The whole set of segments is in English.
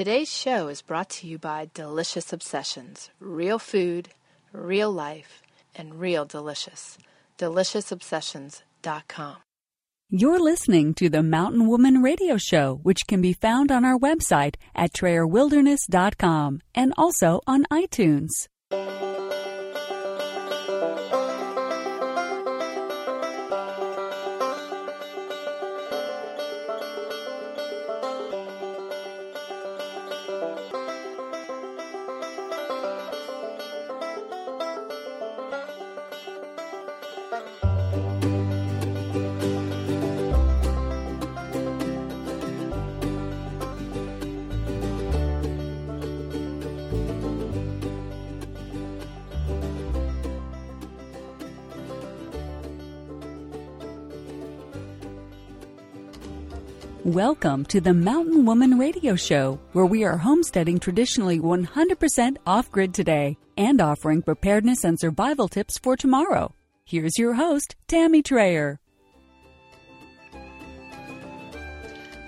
Today's show is brought to you by Delicious Obsessions real food, real life, and real delicious. DeliciousObsessions.com. You're listening to the Mountain Woman Radio Show, which can be found on our website at TrayerWilderness.com and also on iTunes. Welcome to the Mountain Woman Radio Show, where we are homesteading traditionally 100% off grid today and offering preparedness and survival tips for tomorrow. Here's your host, Tammy Trayer.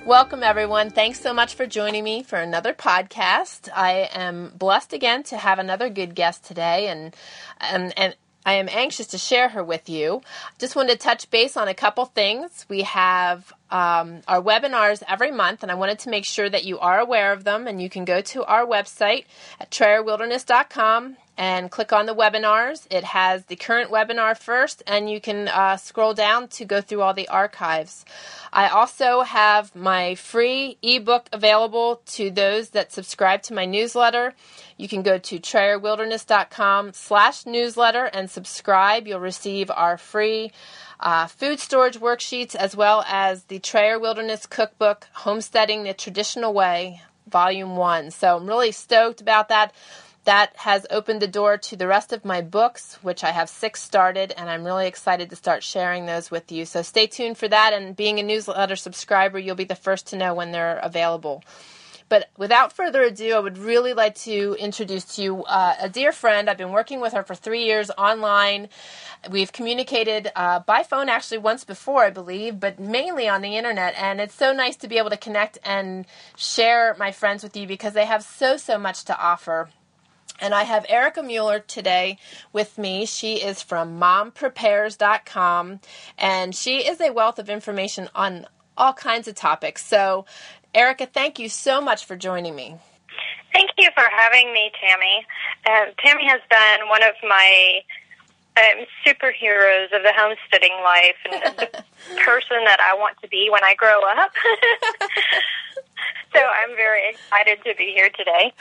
Welcome, everyone. Thanks so much for joining me for another podcast. I am blessed again to have another good guest today, and and and I am anxious to share her with you. Just wanted to touch base on a couple things. We have um, our webinars every month, and I wanted to make sure that you are aware of them. And you can go to our website at trayerwilderness.com and click on the webinars. It has the current webinar first, and you can uh, scroll down to go through all the archives. I also have my free ebook available to those that subscribe to my newsletter. You can go to trayerwilderness.com slash newsletter and subscribe. You'll receive our free uh, food storage worksheets as well as the Trayer Wilderness Cookbook, Homesteading the Traditional Way, Volume 1. So I'm really stoked about that that has opened the door to the rest of my books, which I have six started, and I'm really excited to start sharing those with you. So stay tuned for that, and being a newsletter subscriber, you'll be the first to know when they're available. But without further ado, I would really like to introduce to you uh, a dear friend. I've been working with her for three years online. We've communicated uh, by phone actually once before, I believe, but mainly on the internet. And it's so nice to be able to connect and share my friends with you because they have so, so much to offer. And I have Erica Mueller today with me. She is from momprepares.com and she is a wealth of information on all kinds of topics. So, Erica, thank you so much for joining me. Thank you for having me, Tammy. Uh, Tammy has been one of my um, superheroes of the homesteading life and the person that I want to be when I grow up. So I'm very excited to be here today.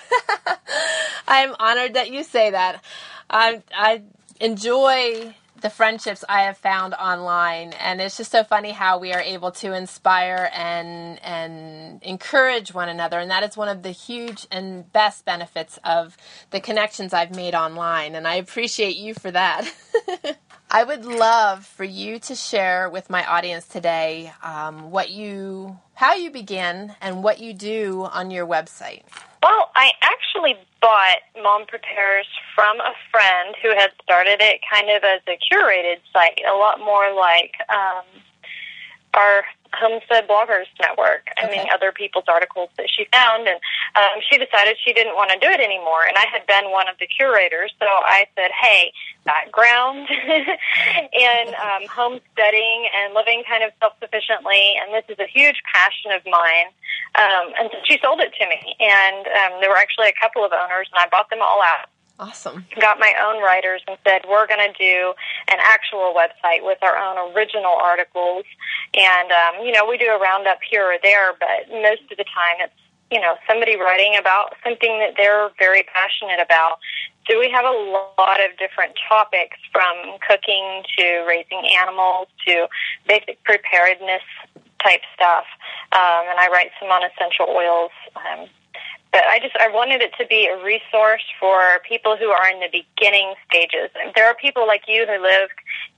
I'm honored that you say that. I, I enjoy the friendships I have found online, and it's just so funny how we are able to inspire and and encourage one another, and that is one of the huge and best benefits of the connections I've made online, and I appreciate you for that. I would love for you to share with my audience today um, what you, how you begin, and what you do on your website. Well, I actually bought Mom Prepares from a friend who had started it kind of as a curated site, a lot more like um, our Homestead Bloggers Network. I okay. mean, other people's articles that she found, and um, she decided she didn't want to do it anymore. And I had been one of the curators, so I said, "Hey, background in um, homesteading and living kind of self sufficiently, and this is a huge passion of mine." Um, and so she sold it to me, and um, there were actually a couple of owners, and I bought them all out. Awesome. Got my own writers and said, we're going to do an actual website with our own original articles. And, um, you know, we do a roundup here or there, but most of the time it's, you know, somebody writing about something that they're very passionate about. So we have a lot of different topics from cooking to raising animals to basic preparedness type stuff. Um, and I write some on essential oils. Um, but I just I wanted it to be a resource for people who are in the beginning stages. And there are people like you who live,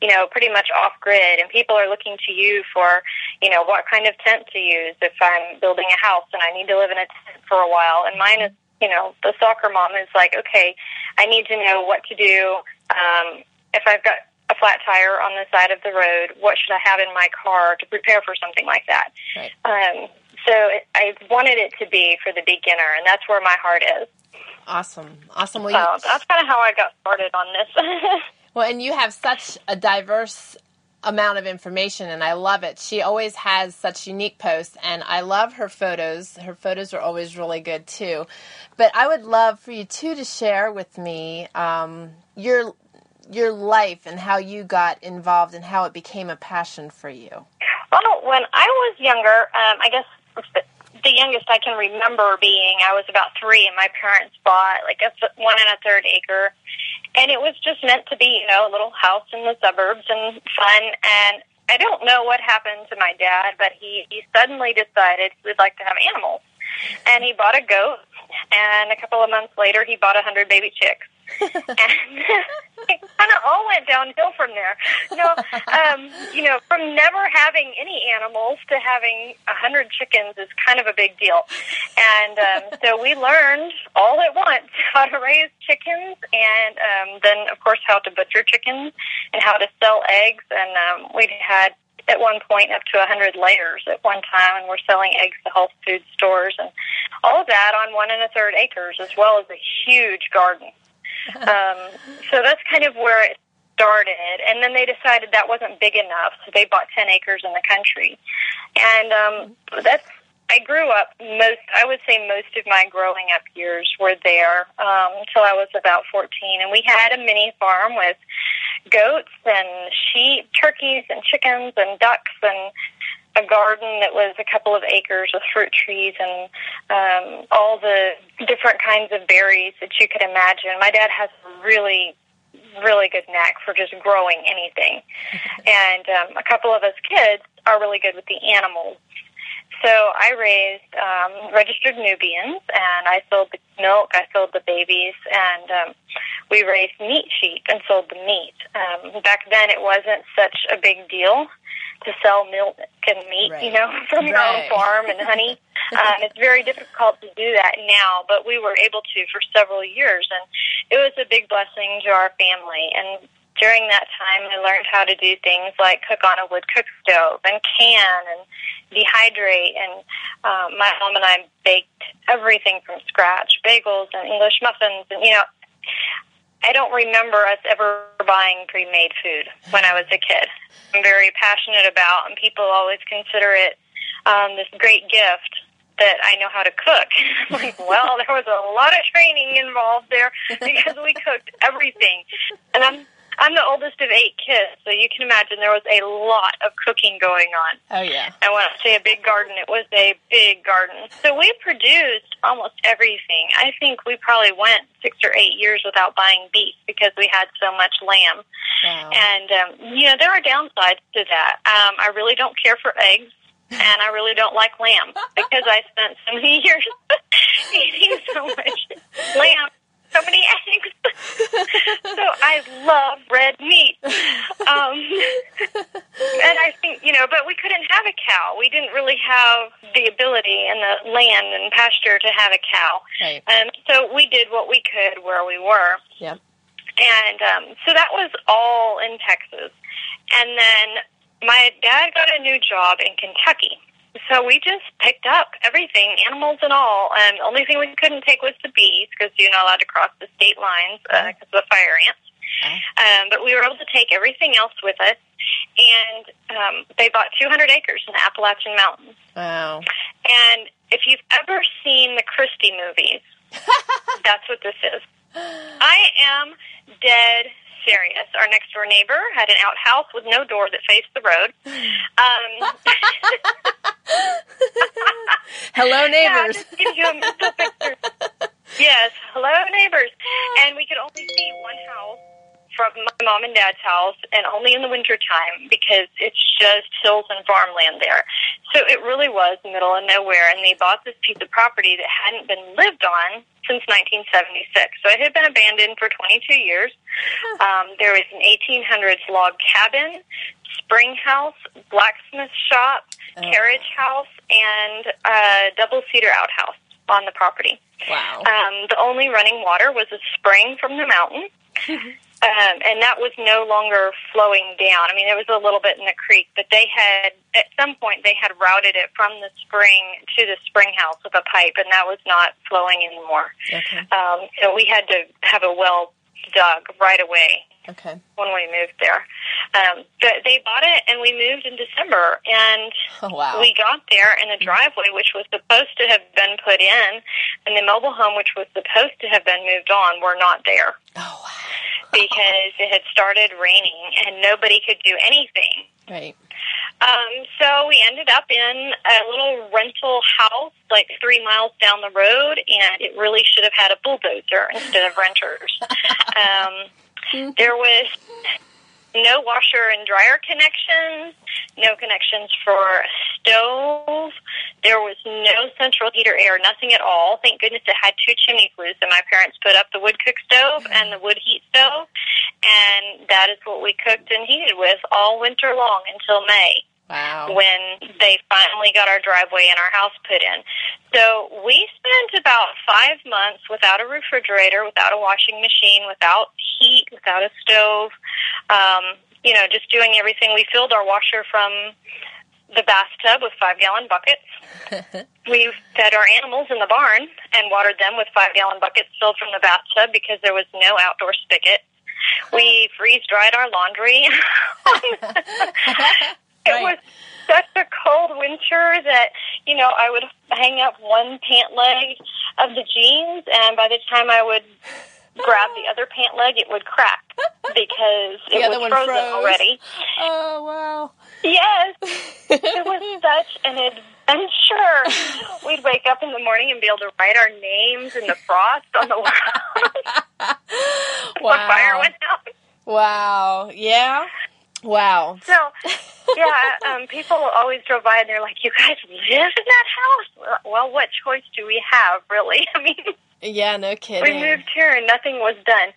you know, pretty much off grid, and people are looking to you for, you know, what kind of tent to use if I'm building a house and I need to live in a tent for a while. And mine is, you know, the soccer mom is like, okay, I need to know what to do um, if I've got a flat tire on the side of the road. What should I have in my car to prepare for something like that? Right. Um, So it, I wanted it to be for the beginner, and that's where my heart is. Awesome, awesome. Well, so you, that's kind of how I got started on this. well, and you have such a diverse amount of information and I love it. She always has such unique posts and I love her photos. Her photos are always really good too. But I would love for you too to share with me um, your your life and how you got involved and how it became a passion for you. Well, when I was younger, um, I guess the youngest I can remember being, I was about three, and my parents bought like a one and a third acre and it was just meant to be, you know, a little house in the suburbs and fun. And I don't know what happened to my dad, but he, he suddenly decided he would like to have animals. And he bought a goat, and a couple of months later, he bought a hundred baby chicks. And it kind of all went downhill from there. No, um, you know, from never having any animals to having a hundred chickens is kind of a big deal. And um, so we learned all at once how to raise chickens, and um, then of course how to butcher chickens and how to sell eggs. And um, we had at one point up to a 100 layers at one time, and we're selling eggs to health food stores and all of that on one and a third acres, as well as a huge garden. um, so that's kind of where it started. And then they decided that wasn't big enough, so they bought 10 acres in the country. And um, that's I grew up most, I would say most of my growing up years were there um, until I was about 14. And we had a mini farm with goats and sheep, turkeys and chickens and ducks and a garden that was a couple of acres with fruit trees and um, all the different kinds of berries that you could imagine. My dad has really really good knack for just growing anything. And um, a couple of us kids are really good with the animals. So I raised um, registered Nubians, and I sold the milk, I sold the babies, and um, we raised meat sheep and sold the meat. Um, back then, it wasn't such a big deal to sell milk and meat, right. you know, from your right. own farm and honey. um, it's very difficult to do that now, but we were able to for several years, and it was a big blessing to our family. And during that time, I learned how to do things like cook on a wood cook stove and can and dehydrate. And um, my mom and I baked everything from scratch bagels and English muffins. And, you know, I don't remember us ever buying pre made food when I was a kid. I'm very passionate about, and people always consider it um, this great gift that I know how to cook. well, there was a lot of training involved there because we cooked everything. And I'm I'm the oldest of eight kids, so you can imagine there was a lot of cooking going on. Oh yeah. And when I say a big garden, it was a big garden. So we produced almost everything. I think we probably went six or eight years without buying beef because we had so much lamb. Wow. And um, you know there are downsides to that. Um, I really don't care for eggs and I really don't like lamb because I spent so many years eating so much lamb so many eggs. so I love red meat. Um, and I think, you know, but we couldn't have a cow. We didn't really have the ability and the land and pasture to have a cow. Right. And so we did what we could where we were. Yep. And um, so that was all in Texas. And then my dad got a new job in Kentucky. So we just picked up everything, animals and all. And the only thing we couldn't take was the bees because you're not allowed to cross the state lines because uh, of the fire ants. Um, but we were able to take everything else with us, and um, they bought 200 acres in the Appalachian Mountains. Wow! And if you've ever seen the Christy movies, that's what this is. I am dead serious. Our next door neighbor had an outhouse with no door that faced the road. Um, hello, neighbors. Yeah, yes, hello, neighbors. And we could only see one house from my mom and dad's house and only in the winter time because it's just hills and farmland there. So it really was middle of nowhere and they bought this piece of property that hadn't been lived on since 1976. So it had been abandoned for 22 years. Um, there was an 1800s log cabin, spring house, blacksmith shop, oh. carriage house, and a double cedar outhouse on the property. Wow. Um, the only running water was a spring from the mountain. um, and that was no longer flowing down. I mean, there was a little bit in the creek, but they had at some point they had routed it from the spring to the spring house with a pipe, and that was not flowing anymore. Okay. Um, so we had to have a well dug right away Okay. when we moved there. Um, but they bought it, and we moved in December, and Oh, wow. we got there, and the driveway, which was supposed to have been put in, and the mobile home, which was supposed to have been moved on, were not there oh, wow. because it had started raining and nobody could do anything. Right. Um, so we ended up in a little rental house like three miles down the road, and it really should have had a bulldozer instead of renters. um, Mm-hmm. there was no washer and dryer connections, no connections for a stove. There was no central heater air, nothing at all. Thank goodness it had two chimney flues, and my parents put up the wood cook stove and the wood heat stove, and that is what we cooked and heated with all winter long until May Wow. when they finally got our driveway and our house put in. So we spent about five months without a refrigerator, without a washing machine, without heat, without a stove. Um, you know, just doing everything. We filled our washer from the bathtub with five gallon buckets. we fed our animals in the barn and watered them with five gallon buckets filled from the bathtub because there was no outdoor spigot. We freeze dried our laundry. It Right. was such a cold winter that, you know, I would hang up one pant leg of the jeans, and by the time I would grab the other pant leg, it would crack because it was frozen froze. already. Oh, wow. Yes, it was such an adventure. We'd wake up in the morning and be able to write our names in the frost on the wall. when fire wow. went out. Wow. Yeah. Wow. So, yeah, um, people always drove by and they're like, "You guys live in that house?" Well, what choice do we have, really? I mean, Yeah, no kidding. we moved here and nothing was done.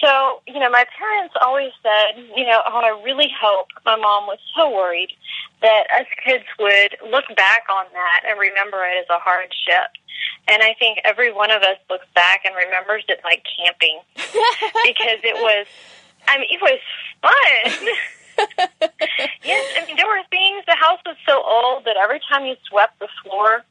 So, you know, my parents always said, you know, oh, I really hope my mom was so worried that us kids would look back on that and remember it as a hardship. And I think every one of us looks back and remembers it like camping because it was, I mean, it was fun. yes, I mean, there were things, the house was so old that every time you swept the floor,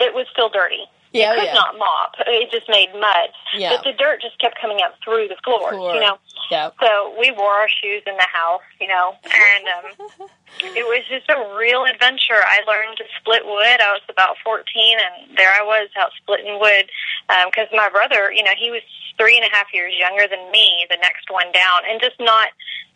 it was still dirty. Yeah, you could yeah. not mop. It just made mud. Yeah. But the dirt just kept coming up through the floors, Floor. you know. Yep. So we wore our shoes in the house, you know, and um, it was just a real adventure. I learned to split wood. I was about 14, and there I was out splitting wood because my brother, you know, he was three and a half years younger than me, the next one down, and just not,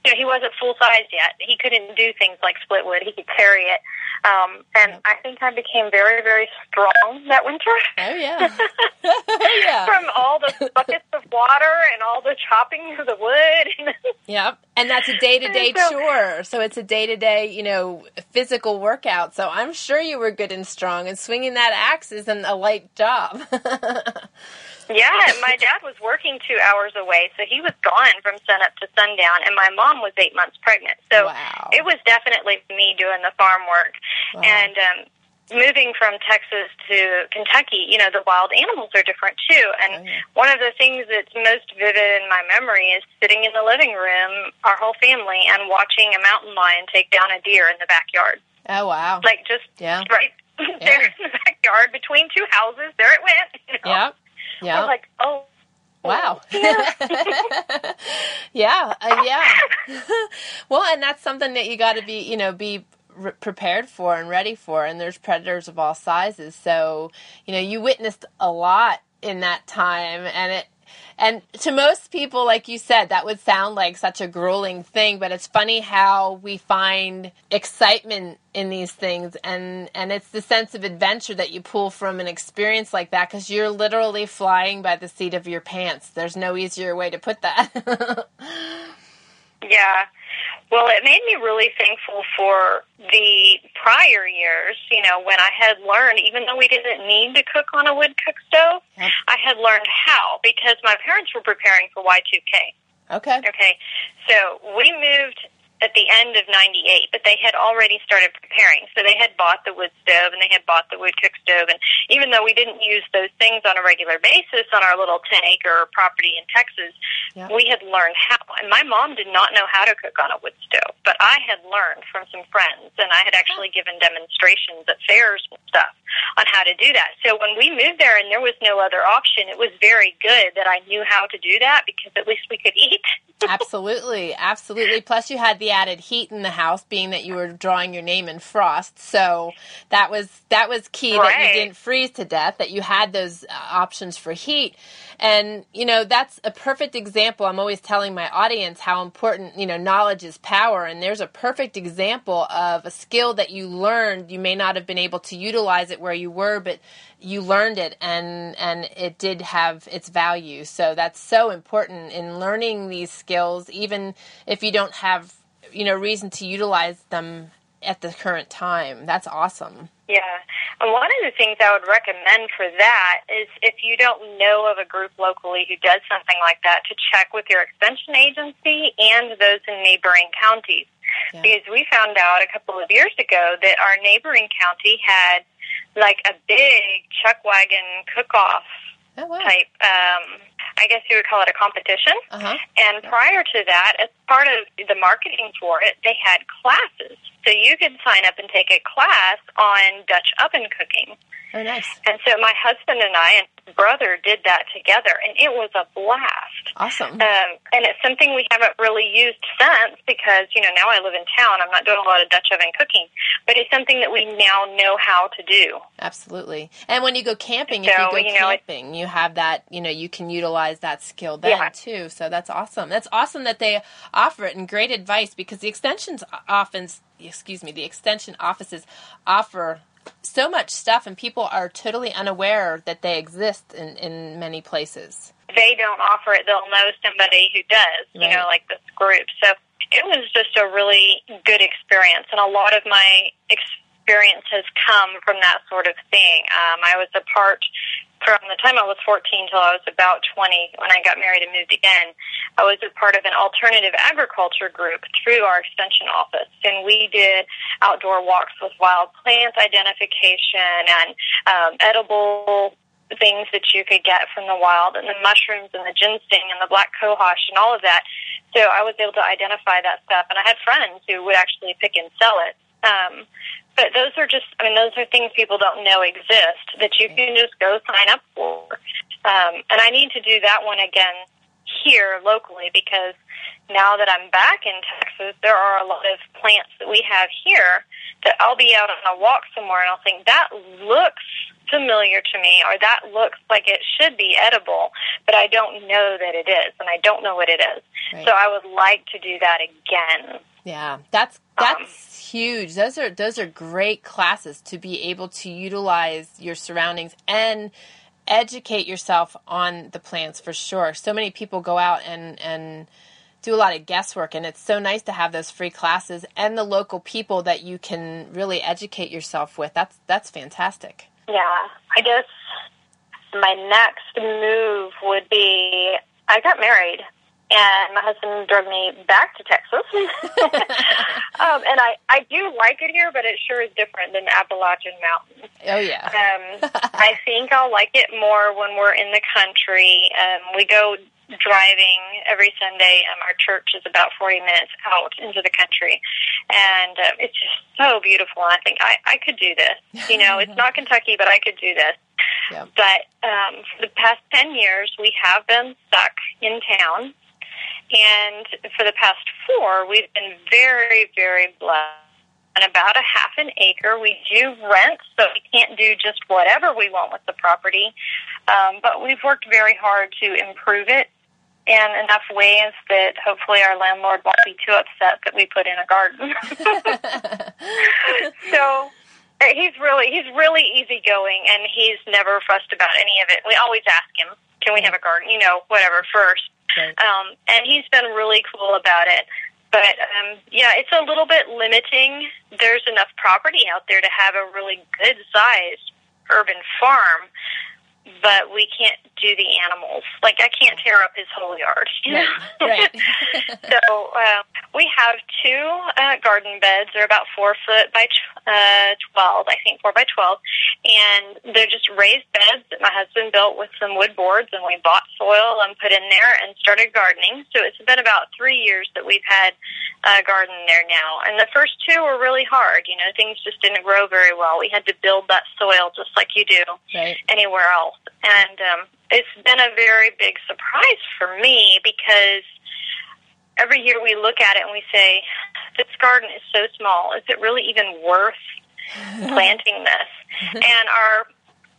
you know, he wasn't full size yet. He couldn't do things like split wood. He could carry it. Um, and I think I became very, very strong that winter. Oh, yeah. oh, yeah. From all the buckets of water and all the chopping of the wood. Yep. And that's a day to day chore. So it's a day to day, you know, physical workout. So I'm sure you were good and strong, and swinging that axe isn't a light job. Yeah, my dad was working two hours away, so he was gone from sunup to sundown, and my mom was eight months pregnant. So Wow. it was definitely me doing the farm work. Wow. And um, moving from Texas to Kentucky, you know, the wild animals are different too. And Oh, yeah. one of the things that's most vivid in my memory is sitting in the living room, our whole family, and watching a mountain lion take down a deer in the backyard. oh, wow. Like just Yeah. right there in the backyard between two houses. There it went. You know? Yep. I Yep. was like, oh. Wow. Yeah. yeah, uh, yeah. well, and that's something that you got to be, you know, be re- prepared for and ready for. And there's predators of all sizes, so you know you witnessed a lot in that time, and it. And to most people, like you said, that would sound like such a grueling thing, but it's funny how we find excitement in these things and and it's the sense of adventure that you pull from an experience like that cuz you're literally flying by the seat of your pants. There's no easier way to put that. Yeah. Well, it made me really thankful for the prior years, you know, when I had learned, even though we didn't need to cook on a wood cook stove. I had learned how because my parents were preparing for Y2K. okay. Okay. So we moved at the end of 98, but they had already started preparing. So they had bought the wood stove and they had bought the wood cook stove. And even though we didn't use those things on a regular basis on our little 10 acre property in Texas, yeah. we had learned how. And my mom did not know how to cook on a wood stove, but I had learned from some friends and I had actually given demonstrations at fairs and stuff on how to do that. So when we moved there and there was no other option, it was very good that I knew how to do that because at least we could eat. absolutely, absolutely. Plus, you had the added heat in the house, being that you were drawing your name in frost. So that was that was key right. that you didn't freeze to death. That you had those uh, options for heat, and you know that's a perfect example. I'm always telling my audience how important you know knowledge is power, and there's a perfect example of a skill that you learned. You may not have been able to utilize it where you were, but you learned it and and it did have its value so that's so important in learning these skills even if you don't have you know reason to utilize them at the current time that's awesome yeah and one of the things i would recommend for that is if you don't know of a group locally who does something like that to check with your extension agency and those in neighboring counties yeah. because we found out a couple of years ago that our neighboring county had like a big chuck wagon cook off oh, wow. type. Um, I guess you would call it a competition. Uh-huh. And prior to that, as part of the marketing for it, they had classes. So you could sign up and take a class on Dutch oven cooking. Oh, nice. And so my husband and I and brother did that together, and it was a blast. Awesome. Um, and it's something we haven't really used since because, you know, now I live in town. I'm not doing a lot of Dutch oven cooking, but it's something that we now know how to do. Absolutely. And when you go camping, so, if you go you know, camping, you have that, you know, you can utilize that skill then yeah. too. So that's awesome. That's awesome that they offer it and great advice because the extensions often, excuse me, the extension offices offer so much stuff and people are totally unaware that they exist in, in many places. They don't offer it, they'll know somebody who does, right. you know, like this group. So it was just a really good experience and a lot of my experience has come from that sort of thing. Um, I was a part from the time I was 14 till I was about 20 when I got married and moved again, I was a part of an alternative agriculture group through our extension office. And we did outdoor walks with wild plant identification and um, edible things that you could get from the wild and the mushrooms and the ginseng and the black cohosh and all of that. So I was able to identify that stuff. And I had friends who would actually pick and sell it. Um, but those are just, I mean, those are things people don't know exist that you can just go sign up for. Um, and I need to do that one again here locally because now that I'm back in Texas, there are a lot of plants that we have here that I'll be out on a walk somewhere and I'll think that looks familiar to me or that looks like it should be edible, but I don't know that it is and I don't know what it is. Right. So I would like to do that again. Yeah, that's that's um, huge. Those are those are great classes to be able to utilize your surroundings and educate yourself on the plants for sure. So many people go out and and do a lot of guesswork and it's so nice to have those free classes and the local people that you can really educate yourself with. That's that's fantastic. Yeah. I guess my next move would be I got married and my husband drove me back to Texas. um, and I, I do like it here, but it sure is different than Appalachian mountains. Oh yeah. um, I think I'll like it more when we're in the country. Um, we go driving every Sunday. Um, our church is about 40 minutes out into the country. And um, it's just so beautiful. And I think I, I could do this. You know, it's not Kentucky, but I could do this. Yeah. But um, for the past 10 years, we have been stuck in town and for the past four, we've been very, very blessed. And about a half an acre, we do rent, so we can't do just whatever we want with the property. Um, but we've worked very hard to improve it in enough ways that hopefully our landlord won't be too upset that we put in a garden. so uh, he's really he's really easygoing, and he's never fussed about any of it. We always ask him, "Can we have a garden?" You know, whatever first. Um, and he's been really cool about it. But um, yeah, it's a little bit limiting. There's enough property out there to have a really good sized urban farm, but we can't do the animals. Like I can't tear up his whole yard. You know? Right. right. so uh, we have two uh, garden beds. They're about four foot by uh, 12, I think, four by 12. And they're just raised beds that my husband built with some wood boards, and we bought soil and put in there and started gardening. So it's been about three years that we've had a garden there now. And the first two were really hard. You know, things just didn't grow very well. We had to build that soil just like you do right. anywhere else. And um, it's been a very big surprise for me because every year we look at it and we say, this garden is so small. Is it really even worth planting this? and our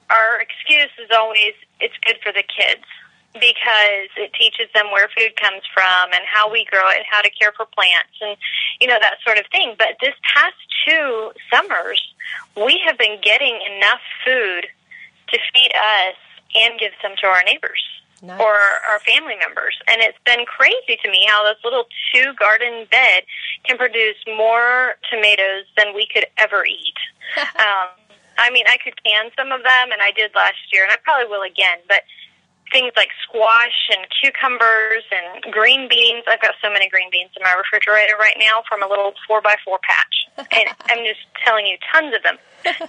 our excuse is always it's good for the kids because it teaches them where food comes from and how we grow it and how to care for plants and you know that sort of thing. But this past two summers, we have been getting enough food to feed us and give some to our neighbors Nice. or our family members. And it's been crazy to me how this little two garden bed can produce more tomatoes than we could ever eat. um, I mean, I could can some of them, and I did last year, and I probably will again. But things like squash and cucumbers and green beans. I've got so many green beans in my refrigerator right now from a little four by four patch. And I'm just telling you, tons of them.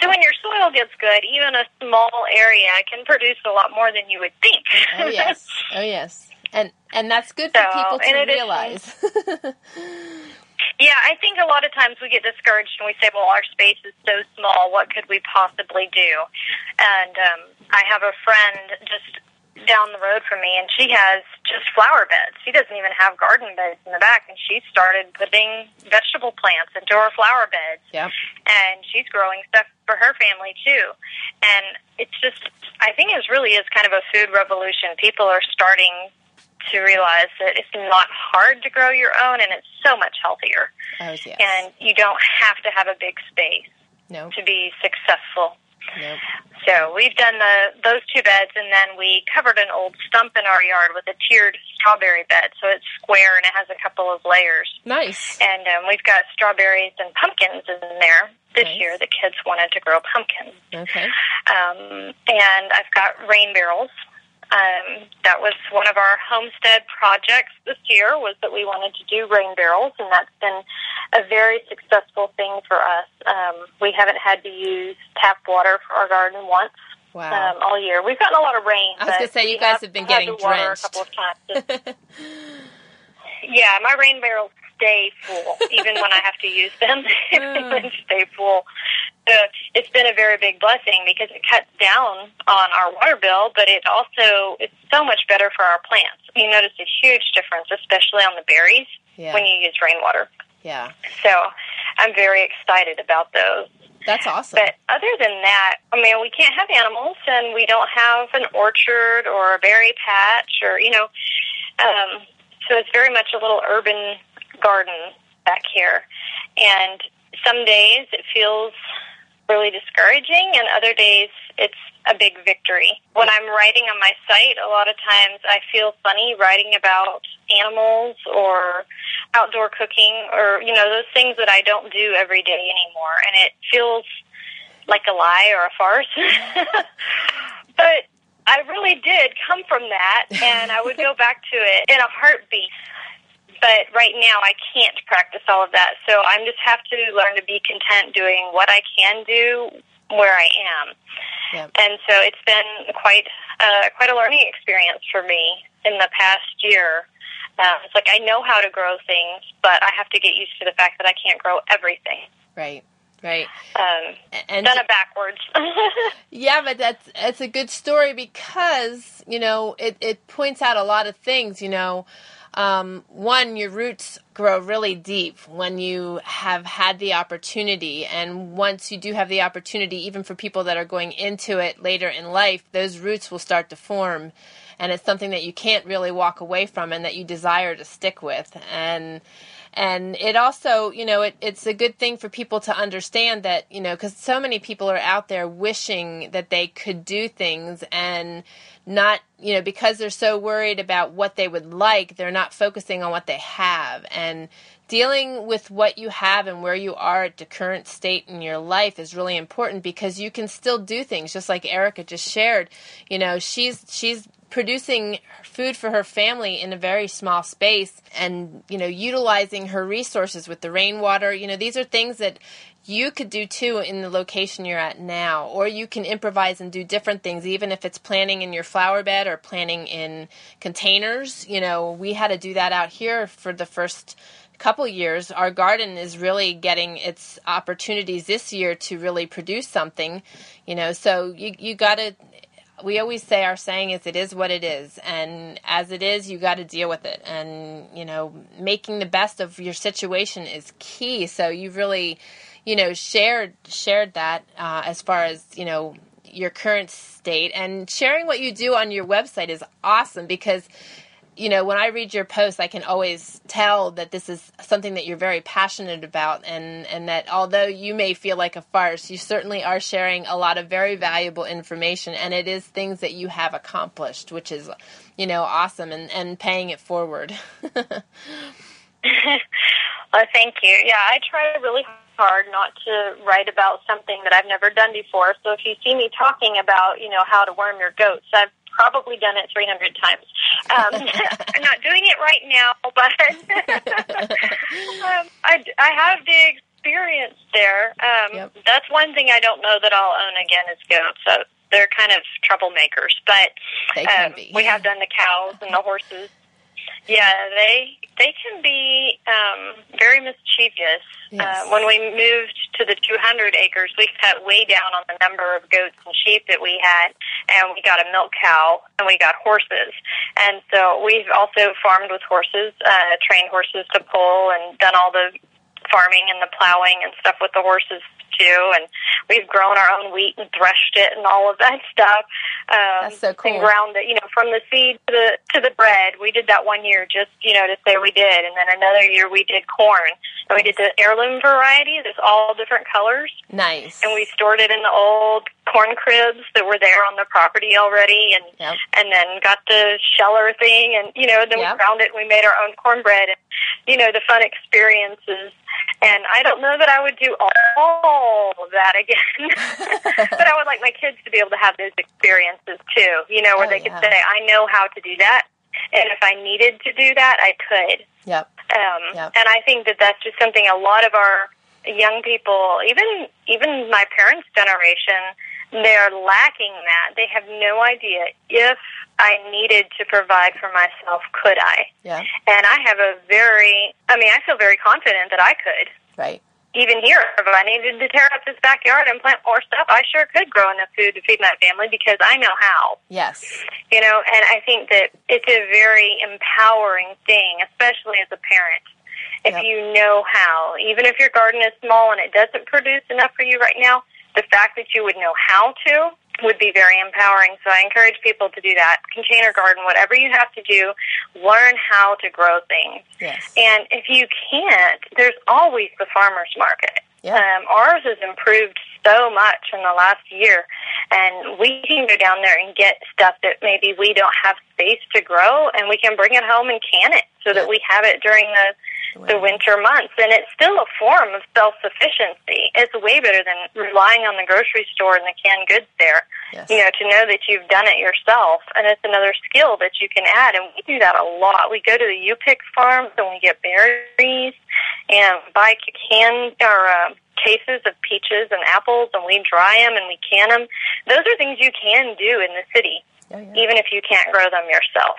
So when your soil gets good, even a small area can produce a lot more than you would think. Oh yes. Oh yes. And and that's good for So, people to realize. Yeah, I think a lot of times we get discouraged and we say, well, our space is so small, what could we possibly do? And um, I have a friend just down the road from me, and she has just flower beds. She doesn't even have garden beds in the back, and she started putting vegetable plants into her flower beds. yep. and she's growing stuff for her family too. And it's just, I think it really is kind of a food revolution. People are starting to realize that it's not hard to grow your own, and it's so much healthier. Oh yes. And you don't have to have a big space no. to be successful. So we've done the those two beds, and then we covered an old stump in our yard with a tiered strawberry bed. So it's square and it has a couple of layers. Nice. And um, we've got strawberries and pumpkins in there. This Nice. year, the kids wanted to grow pumpkins. Okay. Um, and I've got rain barrels. Um, that was one of our homestead projects this year was that we wanted to do rain barrels, and that's been a very successful thing for us. Um, we haven't had to use tap water for our garden once Wow. um, all year. We've gotten a lot of rain. I was gonna say, you guys have been had getting to drenched. a couple of times. Yeah, my rain barrels stay full, even when I have to use them. they stay full. So it's been a very big blessing because it cuts down on our water bill, but it also it's so much better for our plants. You notice a huge difference, especially on the berries yeah. when you use rainwater. yeah. So I'm very excited about those. That's awesome. But other than that, I mean, we can't have animals, and we don't have an orchard or a berry patch, or you know, um, so it's very much a little urban garden back here. And some days it feels really discouraging, and other days it's a big victory. When I'm writing on my site, a lot of times I feel funny writing about animals or outdoor cooking or, you know, those things that I don't do every day anymore. And it feels like a lie or a farce. but I really did come from that, and I would go back to it in a heartbeat. But right now, I can't practice all of that, so I just have to learn to be content doing what I can do where I am. Yep. And so it's been quite uh, quite a learning experience for me in the past year. Uh, it's like I know how to grow things, but I have to get used to the fact that I can't grow everything. right. Right. Um, And done it backwards. Yeah, but that's it's a good story because you know it it points out a lot of things. You know, um, one your roots grow really deep when you have had the opportunity, and once you do have the opportunity, even for people that are going into it later in life, those roots will start to form, and it's something that you can't really walk away from, and that you desire to stick with, and and it also you know it, it's a good thing for people to understand that you know because so many people are out there wishing that they could do things and not you know because they're so worried about what they would like they're not focusing on what they have. And dealing with what you have and where you are at the current state in your life is really important because you can still do things just like Erica just shared. You know she's she's producing food for her family in a very small space and you know utilizing her resources with the rainwater. You know these are things that you could do too in the location you're at now. Or you can improvise and do different things even if it's planting in your flower bed or planting in containers. You know we had to do that out here for the first couple years. Our garden is really getting its opportunities this year to really produce something you know. So you you got to we always say our saying is it is what it is. And as it is you got to deal with it. And you know making the best of your situation is key. So you've really you know shared shared that uh, as far as you know your current state. And sharing what you do on your website is awesome because you know, when I read your posts, I can always tell that this is something that you're very passionate about, and and that although you may feel like a farce, you certainly are sharing a lot of very valuable information, and it is things that you have accomplished, which is, you know, awesome, and and paying it forward. well, oh, thank you. Yeah, I try really hard not to write about something that I've never done before. So if you see me talking about, you know, how to worm your goats, I've probably done it 300 times. Um, I'm not doing it right now, but um, I, I have the experience there. Um, yep. That's one thing I don't know that I'll own again is goats. So they're kind of troublemakers, but um, we have done the cows and the horses. Yeah, they they can be um, very mischievous. Yes. Uh, when we moved to the 200 acres, we cut way down on the number of goats and sheep that we had, and we got a milk cow and we got horses. And so we've also farmed with horses, uh, trained horses to pull, and done all the farming and the plowing and stuff with the horses too, and we've grown our own wheat and threshed it and all of that stuff. Um, That's so cool. And ground it, you know, from the seed to the to the bread. We did that one year, just you know, to say we did, and then another year we did corn, and we did the heirloom variety. There's all different colors. Nice. And we stored it in the old corn cribs that were there on the property already, and yep. and then got the sheller thing, and you know, then yep. we ground it and we made our own cornbread, and you know, the fun experiences and I don't know that I would do all of that again, but I would like my kids to be able to have those experiences too, you know, where oh, they yeah. could say, I know how to do that. And if I needed to do that, I could. Yep. Um, yep. And I think that that's just something a lot of our young people, even even my parents' generation, they're lacking that. They have no idea if I needed to provide for myself, could I? Yeah. And I have a very, I mean, I feel very confident that I could. Right. Even here, if I needed to tear up this backyard and plant more stuff, I sure could grow enough food to feed my family because I know how. Yes. You know, and I think that it's a very empowering thing, especially as a parent if yep. you know how. Even if your garden is small and it doesn't produce enough for you right now, the fact that you would know how to would be very empowering. So I encourage people to do that. Container garden, whatever you have to do, learn how to grow things. Yes. And if you can't, there's always the farmer's market. Yeah. Um, ours has improved so much in the last year, and we can go down there and get stuff that maybe we don't have space to grow, and we can bring it home and can it so yeah. that we have it during the the winter months. And it's still a form of self sufficiency. It's way better than relying on the grocery store and the canned goods there. Yes. You know, to know that you've done it yourself. And it's another skill that you can add. And we do that a lot. We go to the U-Pick farms and we get berries and buy canned or uh, cases of peaches and apples and we dry them and we can them. Those are things you can do in the city, yeah, yeah. even if you can't grow them yourself.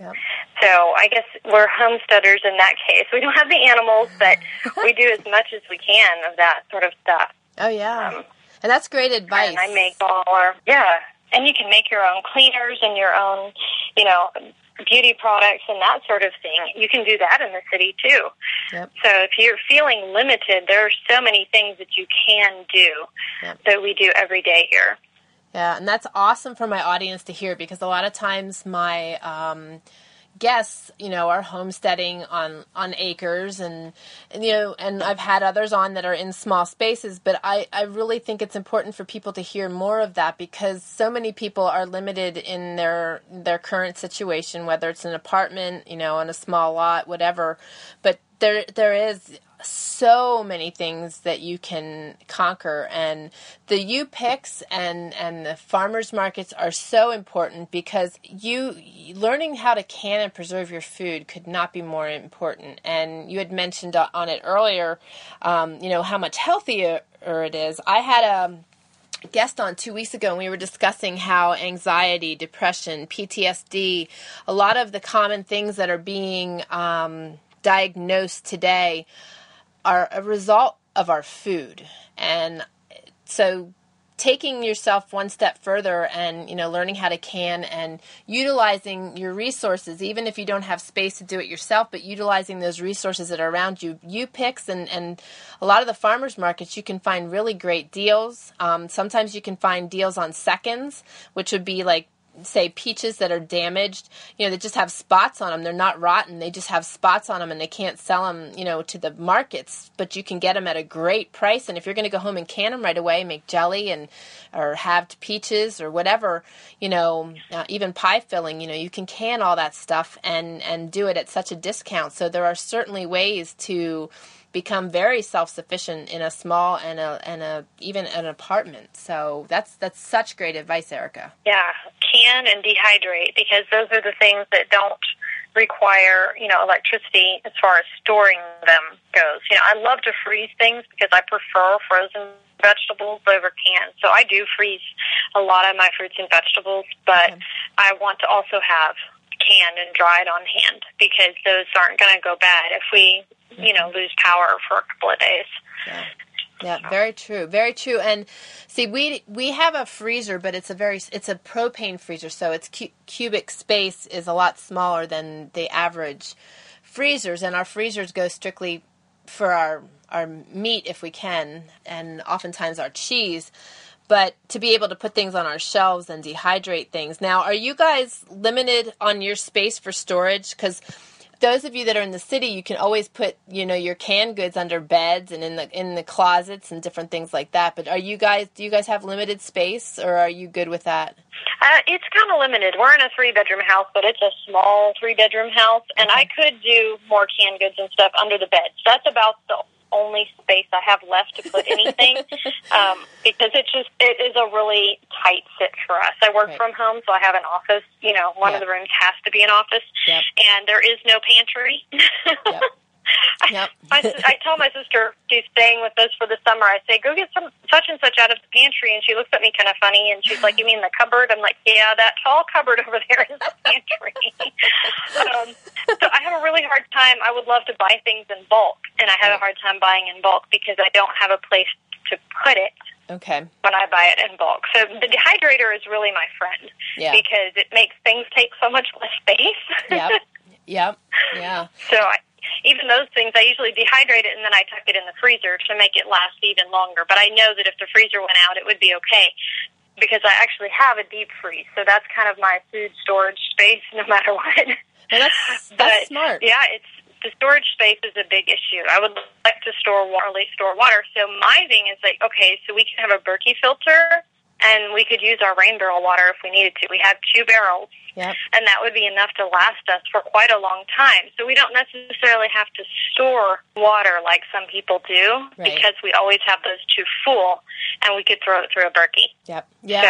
Yep. So I guess we're homesteaders in that case. We don't have the animals, but we do as much as we can of that sort of stuff. Oh yeah, um, and that's great advice. And I make all our yeah, and you can make your own cleaners and your own, you know, beauty products and that sort of thing. You can do that in the city too. Yep. So if you're feeling limited, there are so many things that you can do yep. that we do every day here. Yeah, and that's awesome for my audience to hear because a lot of times my um, guests, you know, are homesteading on on acres, and, and you know, and I've had others on that are in small spaces. But I I really think it's important for people to hear more of that because so many people are limited in their their current situation, whether it's an apartment, you know, on a small lot, whatever. But there there is so many things that you can conquer. And the you picks and and the farmers markets are so important because you learning how to can and preserve your food could not be more important. And you had mentioned on it earlier um, you know how much healthier it is. I had a guest on two weeks ago and we were discussing how anxiety depression ptsd a lot of the common things that are being um, diagnosed today are a result of our food. And so taking yourself one step further and you know learning how to can and utilizing your resources even if you don't have space to do it yourself but utilizing those resources that are around you you picks and and a lot of the farmers markets you can find really great deals um, sometimes you can find deals on seconds which would be like say peaches that are damaged, you know, they just have spots on them. They're not rotten. They just have spots on them and they can't sell them, you know, to the markets, but you can get them at a great price. And if you're going to go home and can them right away, make jelly and or halved peaches or whatever, you know, uh, even pie filling, you know, you can can all that stuff and and do it at such a discount. So there are certainly ways to become very self-sufficient in a small and a and a even an apartment. So that's that's such great advice, Erica. Yeah, can and dehydrate because those are the things that don't require you know electricity as far as storing them goes. You know, I love to freeze things because I prefer frozen vegetables over canned. So I do freeze a lot of my fruits and vegetables, but okay. I want to also have canned and dried on hand because those aren't going to go bad if we you know, lose power for a couple of days. Yeah. Yeah, very true. Very true. And see, we we have a freezer, but it's a very it's a propane freezer, so its cu- cubic space is a lot smaller than the average freezers, and our freezers go strictly for our our meat if we can, and oftentimes our cheese. But to be able to put things on our shelves and dehydrate things. Now, are you guys limited on your space for storage? Because those of you that are in the city, you can always put, you know, your canned goods under beds and in the in the closets and different things like that. But are you guys do you guys have limited space or are you good with that? Uh, it's kind of limited. We're in a three bedroom house, but it's a small three bedroom house, and okay. I could do more canned goods and stuff under the beds. That's about the only space I have left to put anything um, because it just it is a really tight fit for us. I work right. from home, so I have an office. You know, one yep. of the rooms has to be an office, yep. and there is no pantry. yep. Yep. I, I tell my sister she's staying with us for the summer. I say, go get some such and such out of the pantry, and she looks at me kind of funny, and she's like, "You mean the cupboard?" I'm like, "Yeah, that tall cupboard over there is the pantry." um, so I have a really hard time. I would love to buy things in bulk, and I have a hard time buying in bulk because I don't have a place to put it. Okay. When I buy it in bulk. So the dehydrator is really my friend. Yeah. Because it makes things take so much less space. yep. Yep. Yeah. So I, even those things, I usually dehydrate it and then I tuck it in the freezer to make it last even longer. But I know that if the freezer went out, it would be okay because I actually have a deep freeze. So that's kind of my food storage space no matter what. Well, that's, that's but, smart. Yeah, it's the storage space is a big issue. I would like to store water, store water. So my thing is like, okay, so we can have a Berkey filter and we could use our rain barrel water if we needed to. We have two barrels, yep. and that would be enough to last us for quite a long time. So we don't necessarily have to store water like some people do right. because we always have those two full, and we could throw it through a Berkey. Yep. Yeah.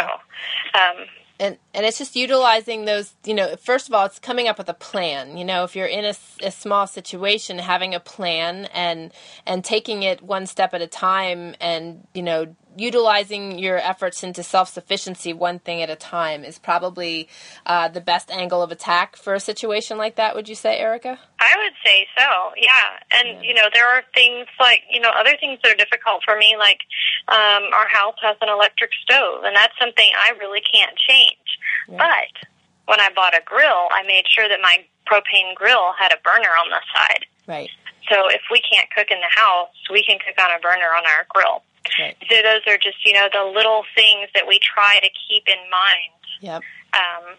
So, um, and and it's just utilizing those you know first of all it's coming up with a plan. You know if you're in a, a, small situation having a plan and and taking it one step at a time and you know utilizing your efforts into self-sufficiency one thing at a time is probably uh, the best angle of attack for a situation like that would you say erica? I would say so yeah. And yeah. you know there are things like you know other things that are difficult for me like um, our house has an electric stove and that's something i really can't change yeah. but when i bought a grill i made sure that my propane grill had a burner on the side right so if we can't cook in the house we can cook on a burner on our grill Right. So those are just you know the little things that we try to keep in mind. Yep. Um,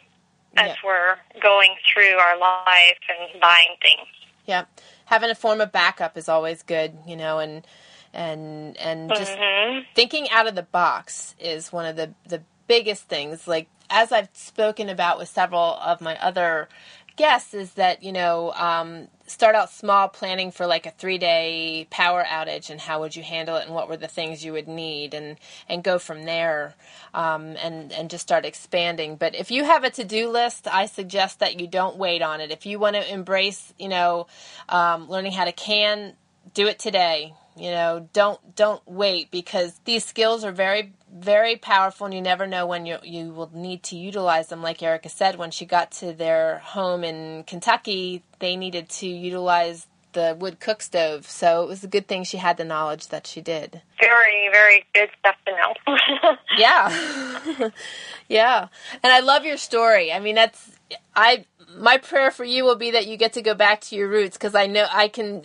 as yep. we're going through our life and buying things. Yep. Having a form of backup is always good, you know, and and and just mm-hmm. thinking out of the box is one of the the biggest things. Like as I've spoken about with several of my other guests, is that you know um, start out small, planning for like a three day power outage, and how would you handle it, and what were the things you would need, and and go from there, um, and and just start expanding. But if you have a to do list, I suggest that you don't wait on it. If you want to embrace, you know, um, learning how to can, do it today you know don't don't wait because these skills are very very powerful and you never know when you you will need to utilize them. Like Erica said when she got to their home in Kentucky they needed to utilize the wood cook stove. So it was a good thing she had the knowledge that she did. Very very good stuff to know. Yeah. Yeah. And I love your story. I mean that's I my prayer for you will be that you get to go back to your roots because I know I can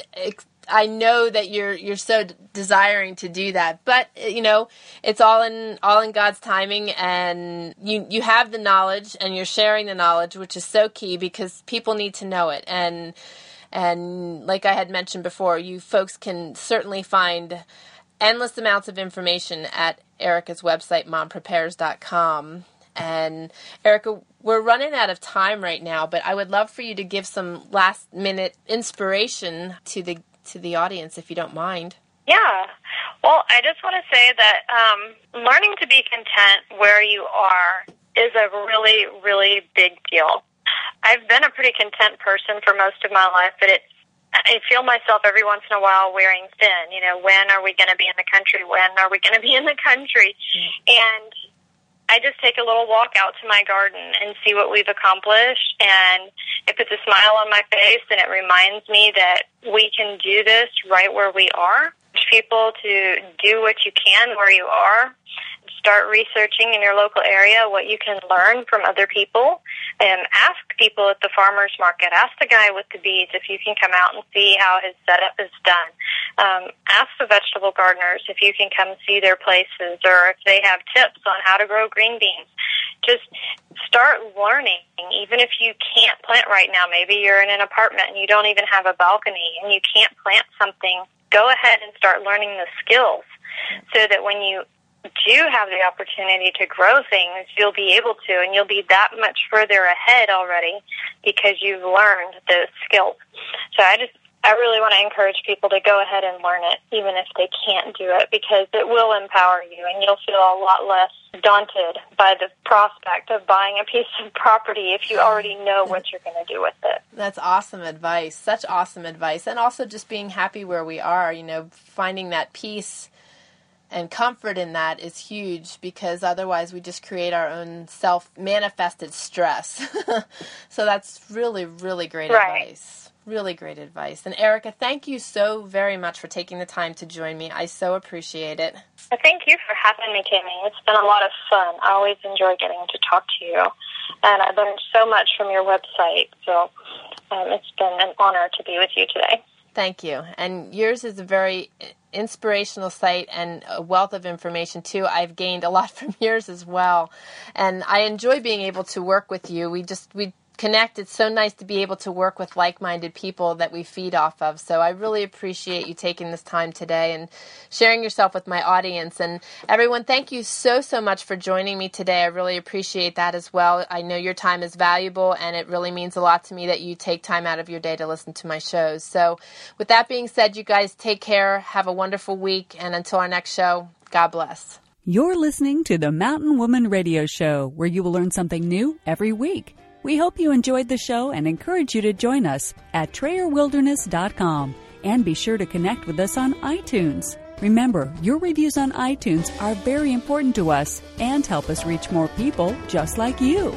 I know that you're you're so desiring to do that, but eh, you know it's all in all in God's timing, and you you have the knowledge, and you're sharing the knowledge, which is so key because people need to know it, and and like I had mentioned before, you folks can certainly find endless amounts of information at Erica's website, momprepares.com. And Erica, we're running out of time right now, but I would love for you to give some last minute inspiration to the to the audience if you don't mind. Yeah. Well, I just want to say that um, learning to be content where you are is a really, really big deal. I've been a pretty content person for most of my life, but it's I feel myself every once in a while wearing thin. You know, when are we going to be in the country? When are we going to be in the country? And I just take a little walk out to my garden and see what we've accomplished and it puts a smile on my face and it reminds me that we can do this right where we are. People to do what you can where you are. Start researching in your local area what you can learn from other people and ask people at the farmers market. Ask the guy with the beads if you can come out and see how his setup is done. Um, ask the vegetable gardeners if you can come see their places or if they have tips on how to grow green beans. Just start learning. Even if you can't plant right now maybe you're in an apartment and you don't even have a balcony and you can't plant something go ahead and start learning the skills so that when you do have the opportunity to grow things, you'll be able to, and you'll be that much further ahead already because you've learned those skills. So I just, I really want to encourage people to go ahead and learn it, even if they can't do it, because it will empower you, and you'll feel a lot less daunted by the prospect of buying a piece of property if you already know what you're going to do with it. That's awesome advice. Such awesome advice. And also just being happy where we are, you know, finding that peace and comfort in that is huge because otherwise we just create our own self manifested stress. so that's really, really great right. advice. Really great advice. And Erica, thank you so very much for taking the time to join me. I so appreciate it. Thank you for having me, Kimmy. It's been a lot of fun. I always enjoy getting to talk to you. And I learned so much from your website. So um, it's been an honor to be with you today. Thank you. And yours is a very inspirational site and a wealth of information too. I've gained a lot from yours as well. And I enjoy being able to work with you. We just we connect. It's so nice to be able to work with like minded people that we feed off of. So I really appreciate you taking this time today and sharing yourself with my audience. And everyone, thank you so, so much for joining me today. I really appreciate that as well. I know your time is valuable and it really means a lot to me that you take time out of your day to listen to my shows. So with that being said, you guys take care. Have a wonderful week. And until our next show, God bless. You're listening to the Mountain Woman Radio Show, where you will learn something new every week. We hope you enjoyed the show and encourage you to join us at TrayerWilderness.com and be sure to connect with us on iTunes. Remember, your reviews on iTunes are very important to us and help us reach more people just like you.